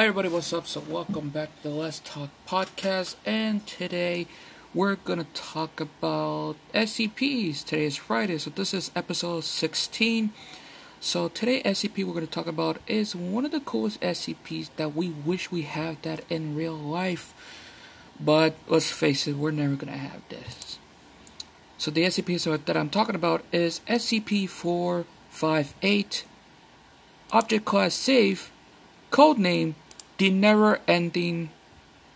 Hi everybody, what's up? So welcome back to the Let's Talk podcast, and today we're gonna talk about SCPs. Today is Friday, so this is episode 16. So today SCP we're gonna talk about is one of the coolest SCPs that we wish we had that in real life, but let's face it, we're never gonna have this. So the SCP that I'm talking about is SCP-458, Object Class Safe, codename the never ending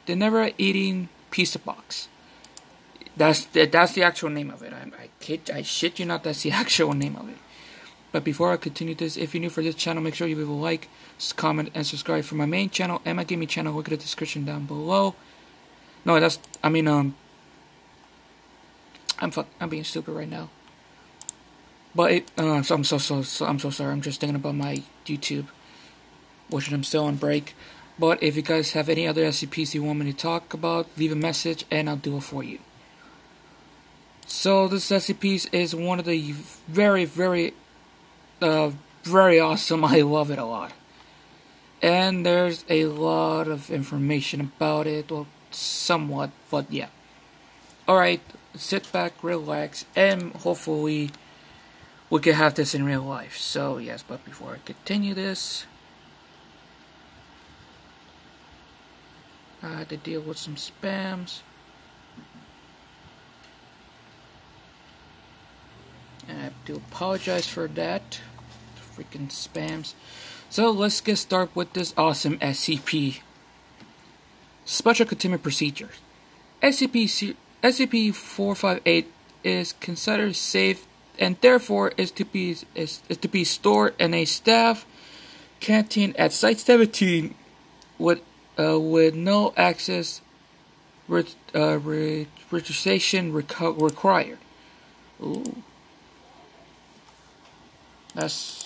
the never eating pizza box. That's the, that's the actual name of it. I, I kid I shit you not that's the actual name of it. But before I continue this if you're new for this channel make sure you leave a like comment and subscribe for my main channel and my gaming channel. Look at the description down below. No that's I mean um I'm fuck, I'm being stupid right now. But it, uh, so I'm so, so so I'm so sorry. I'm just thinking about my YouTube which I'm still on break. But if you guys have any other SCPs you want me to talk about, leave a message and I'll do it for you. So this SCP is one of the very, very, uh, very awesome. I love it a lot. And there's a lot of information about it, well, somewhat, but yeah. Alright, sit back, relax, and hopefully we can have this in real life. So yes, but before I continue this, I had to deal with some spams. And I have to apologize for that. Freaking spams. So let's get started with this awesome SCP. Special Containment Procedures. SCP SCP-458 is considered safe and therefore is to be is, is to be stored in a staff canteen at Site 17 with uh, with no access uh, re- registration required. Ooh. That's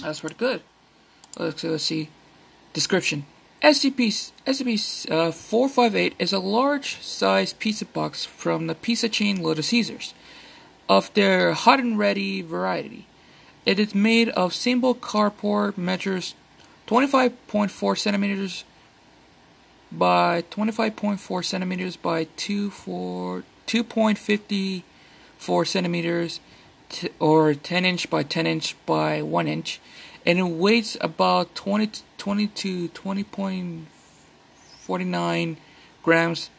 that's pretty good. Let's, let's see. Description. SCP SCP uh, 458 is a large-sized pizza box from the pizza chain Little Caesars, of their hot and ready variety. It is made of simple cardboard, measures 25.4 centimeters by 25.4 centimeters by 2 for 2.54 centimeters t- or 10 inch by 10 inch by 1 inch. And it weighs about 20, 20 to 20.49 grams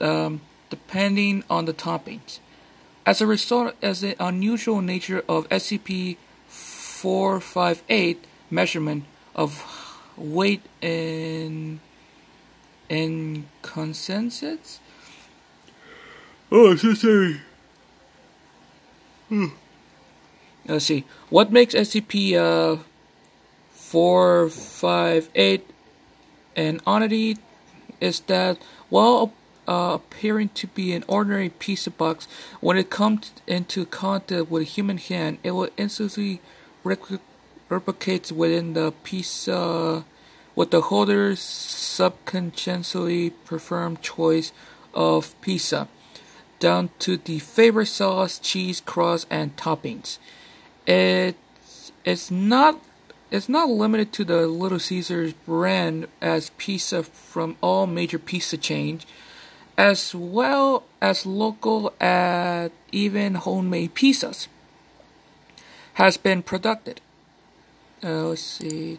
um, depending on the toppings. As a result as the unusual nature of scp 458 measurement of weight in in consensus. Oh, so sorry. Hmm. Let's see. What makes SCP uh, 458 an oddity is that while uh, appearing to be an ordinary piece of box, when it comes into contact with a human hand, it will instantly replicates within the piece uh, with the holder's subconsciously performed choice of pizza, down to the favorite sauce, cheese, crust, and toppings. It's it's not it's not limited to the Little Caesars brand as pizza from all major pizza chains, as well as local and even homemade pizzas has been produced. Uh, let's see.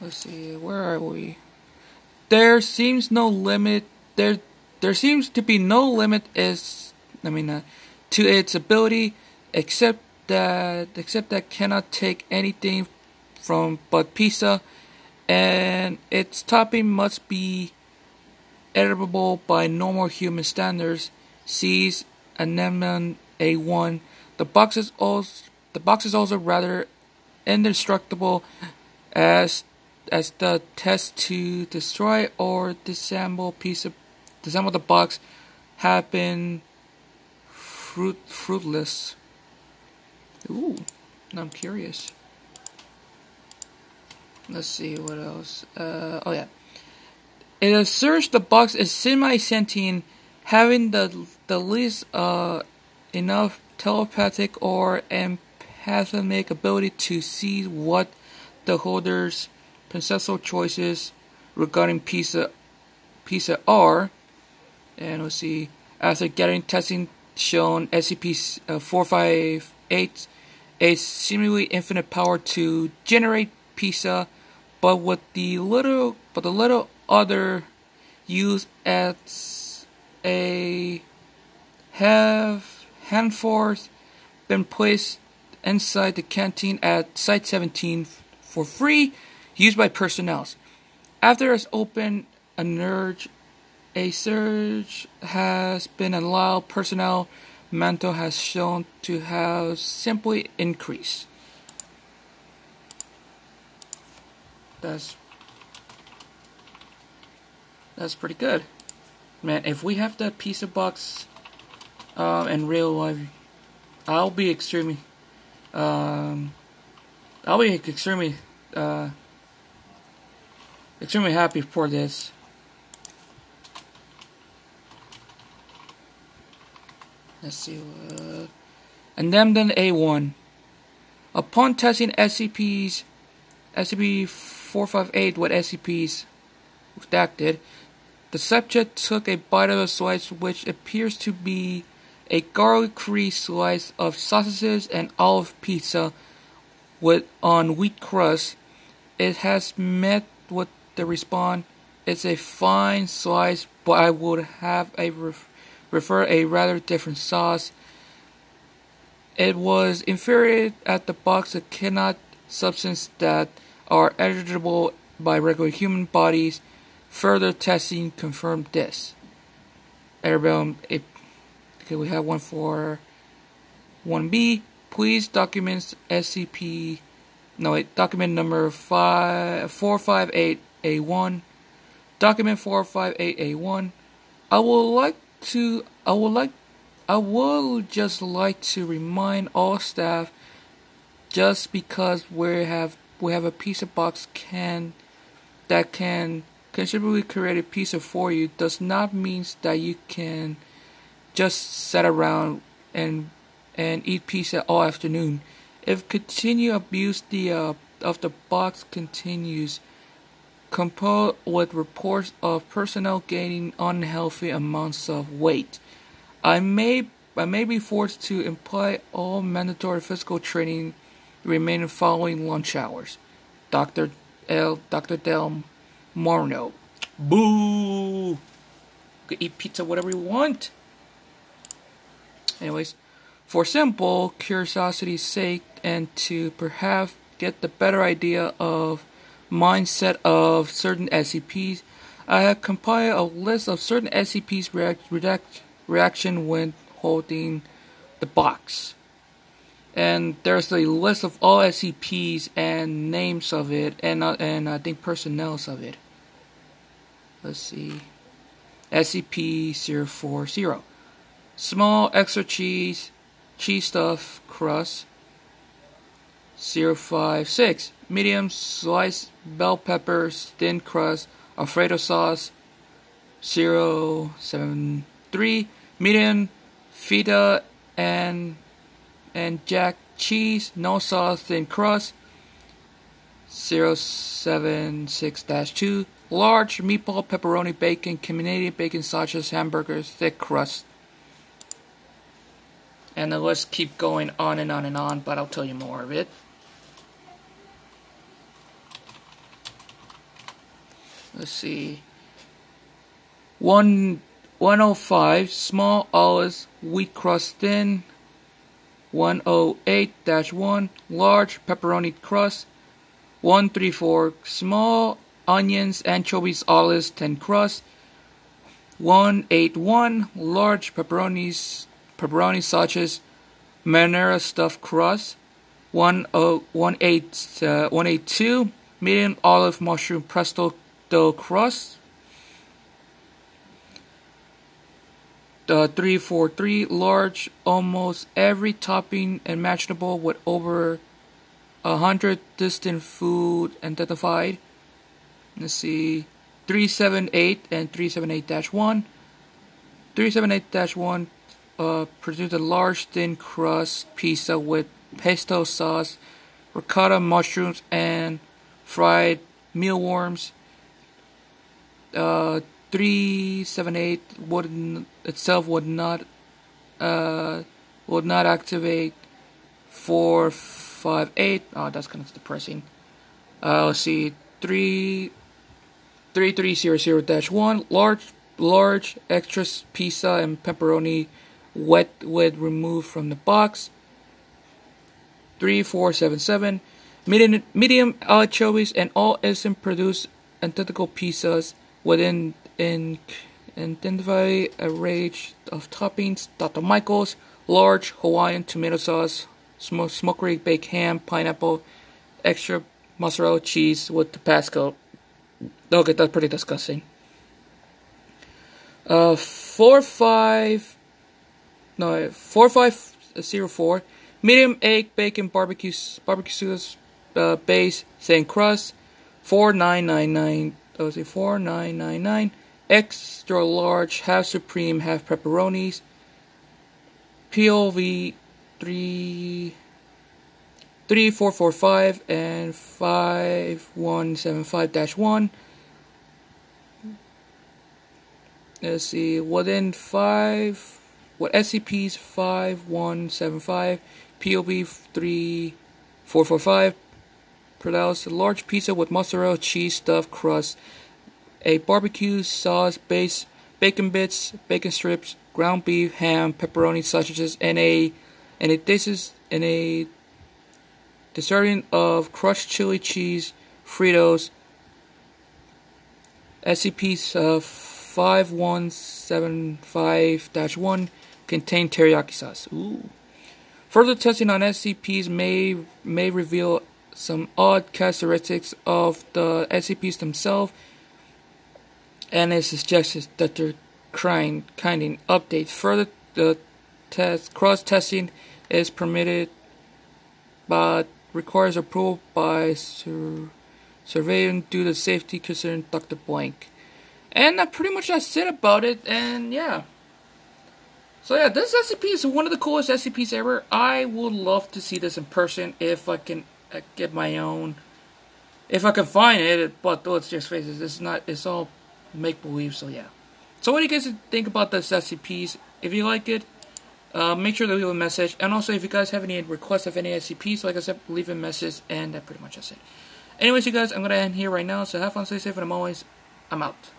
Let's see. Where are we? There seems no limit. There, there seems to be no limit. Is I mean, uh, to its ability, except that except that cannot take anything from but pizza, and its topping must be edible by normal human standards, sees Anemone A1. The box is also the box is also rather indestructible as as the test to destroy or disassemble piece of disassemble the box have been fruit fruitless. Ooh, I'm curious. Let's see what else. Uh, oh yeah. It asserts the box is semi-sentient having the the least uh, enough telepathic or empathic ability to see what the holder's potential choices regarding pizza pizza are, and we'll see after getting testing shown SCP uh, 458 a seemingly infinite power to generate pizza, but with the little but the little other used as a have handforth been placed inside the canteen at Site 17 for free, used by personnel. After it's opened, a nurse, a surge has been allowed. Personnel mental has shown to have simply increased. That's that's pretty good. Man, if we have that pizza box um, in real life, I'll be extremely, um, I'll be extremely, uh, extremely happy for this. Let's see. Uh, and then then A1. Upon testing SCPs, SCP-458 with SCPs redacted, the subject took a bite of a slice which appears to be a garlic-free slice of sausages and olive pizza with on wheat crust. It has met with the response. It's a fine slice, but I would have a ref- refer a rather different sauce. It was inferior at the box of cannot substance that are eligible by regular human bodies Further testing confirmed this. Airbound, okay, we have one for 1B. Please documents SCP, no wait, document number 5, 458A1. Document 458A1. I would like to, I would like, I would just like to remind all staff just because we have we have a piece of box can that can considerably created pizza for you does not mean that you can just sit around and and eat pizza all afternoon. If continued abuse the uh, of the box continues, coupled with reports of personnel gaining unhealthy amounts of weight, I may I may be forced to employ all mandatory physical training remaining following lunch hours. Dr. L. Dr. Del Morno. Boo! You can eat pizza whatever you want. Anyways, for simple curiosity's sake and to perhaps get the better idea of mindset of certain SCPs, I have compiled a list of certain SCPs react, react, reaction when holding the box. And there's a list of all SCPs and names of it, and uh, and I think personnels of it. Let's see. SCP-040. Small extra cheese, cheese stuff crust. 056. Medium sliced bell peppers, thin crust, Alfredo sauce. 073. Medium feta and and jack cheese, no sauce, thin crust. 076-2 large meatball pepperoni bacon Canadian bacon sausages hamburgers thick crust. And the list keep going on and on and on but I'll tell you more of it. Let's see. One 105 small olives wheat crust thin. 108-1 large pepperoni crust 134 small onions, anchovies, olives, 10 crust. 181 large pepperonis, pepperoni sausages, marinara stuffed crust. 108, uh, 182 medium olive mushroom pesto dough crust. The 343 large, almost every topping imaginable with over a hundred distant food identified. Let's see, 378 and 378-1. 378-1 uh, produced a large thin crust pizza with pesto sauce, ricotta mushrooms, and fried mealworms. Uh, 378 would itself would not uh, would not activate 458. Oh, that's kind of depressing. Uh, let's see. 3 3300-1 large large extra pizza and pepperoni wet with removed from the box. 3477 medium medium anchovies and all instant produced identical pizzas within in identify a range of toppings Dr. Michael's large Hawaiian tomato sauce sm- smokery baked ham pineapple extra mozzarella cheese with Tabasco okay that's pretty disgusting uh, four five, no, four five zero four, medium egg bacon barbecue barbecue sauce uh, base thin crust, four nine nine nine. Oh, say four nine nine nine. Extra large, half supreme, half pepperonis. POV three. 3445 and 5175 1 let's see, within five, what SCPs 5175, POB 3445, produce a large pizza with mozzarella cheese stuffed crust, a barbecue sauce base, bacon bits, bacon strips, ground beef, ham, pepperoni, sausages, and a and it is and a serving of crushed chili cheese, Fritos, SCPs of 5175-1 contain teriyaki sauce. Ooh. Further testing on SCPs may may reveal some odd characteristics of the SCPs themselves, and it suggests that their kind kinding update. Further, the test cross testing is permitted, but requires approval by sur- surveillant due to safety concern. Dr. Blank. And that pretty much that's it about it. And yeah. So yeah, this SCP is one of the coolest SCPs ever. I would love to see this in person if I can uh, get my own. If I can find it, but let's just face it, it's not. It's all make believe. So yeah. So what do you guys think about this SCPs? If you like it, uh, make sure to leave a message. And also, if you guys have any requests of any SCPs, like I said, leave a message. And that pretty much is it. Anyways, you guys, I'm gonna end here right now. So have fun, stay safe, and I'm always, I'm out.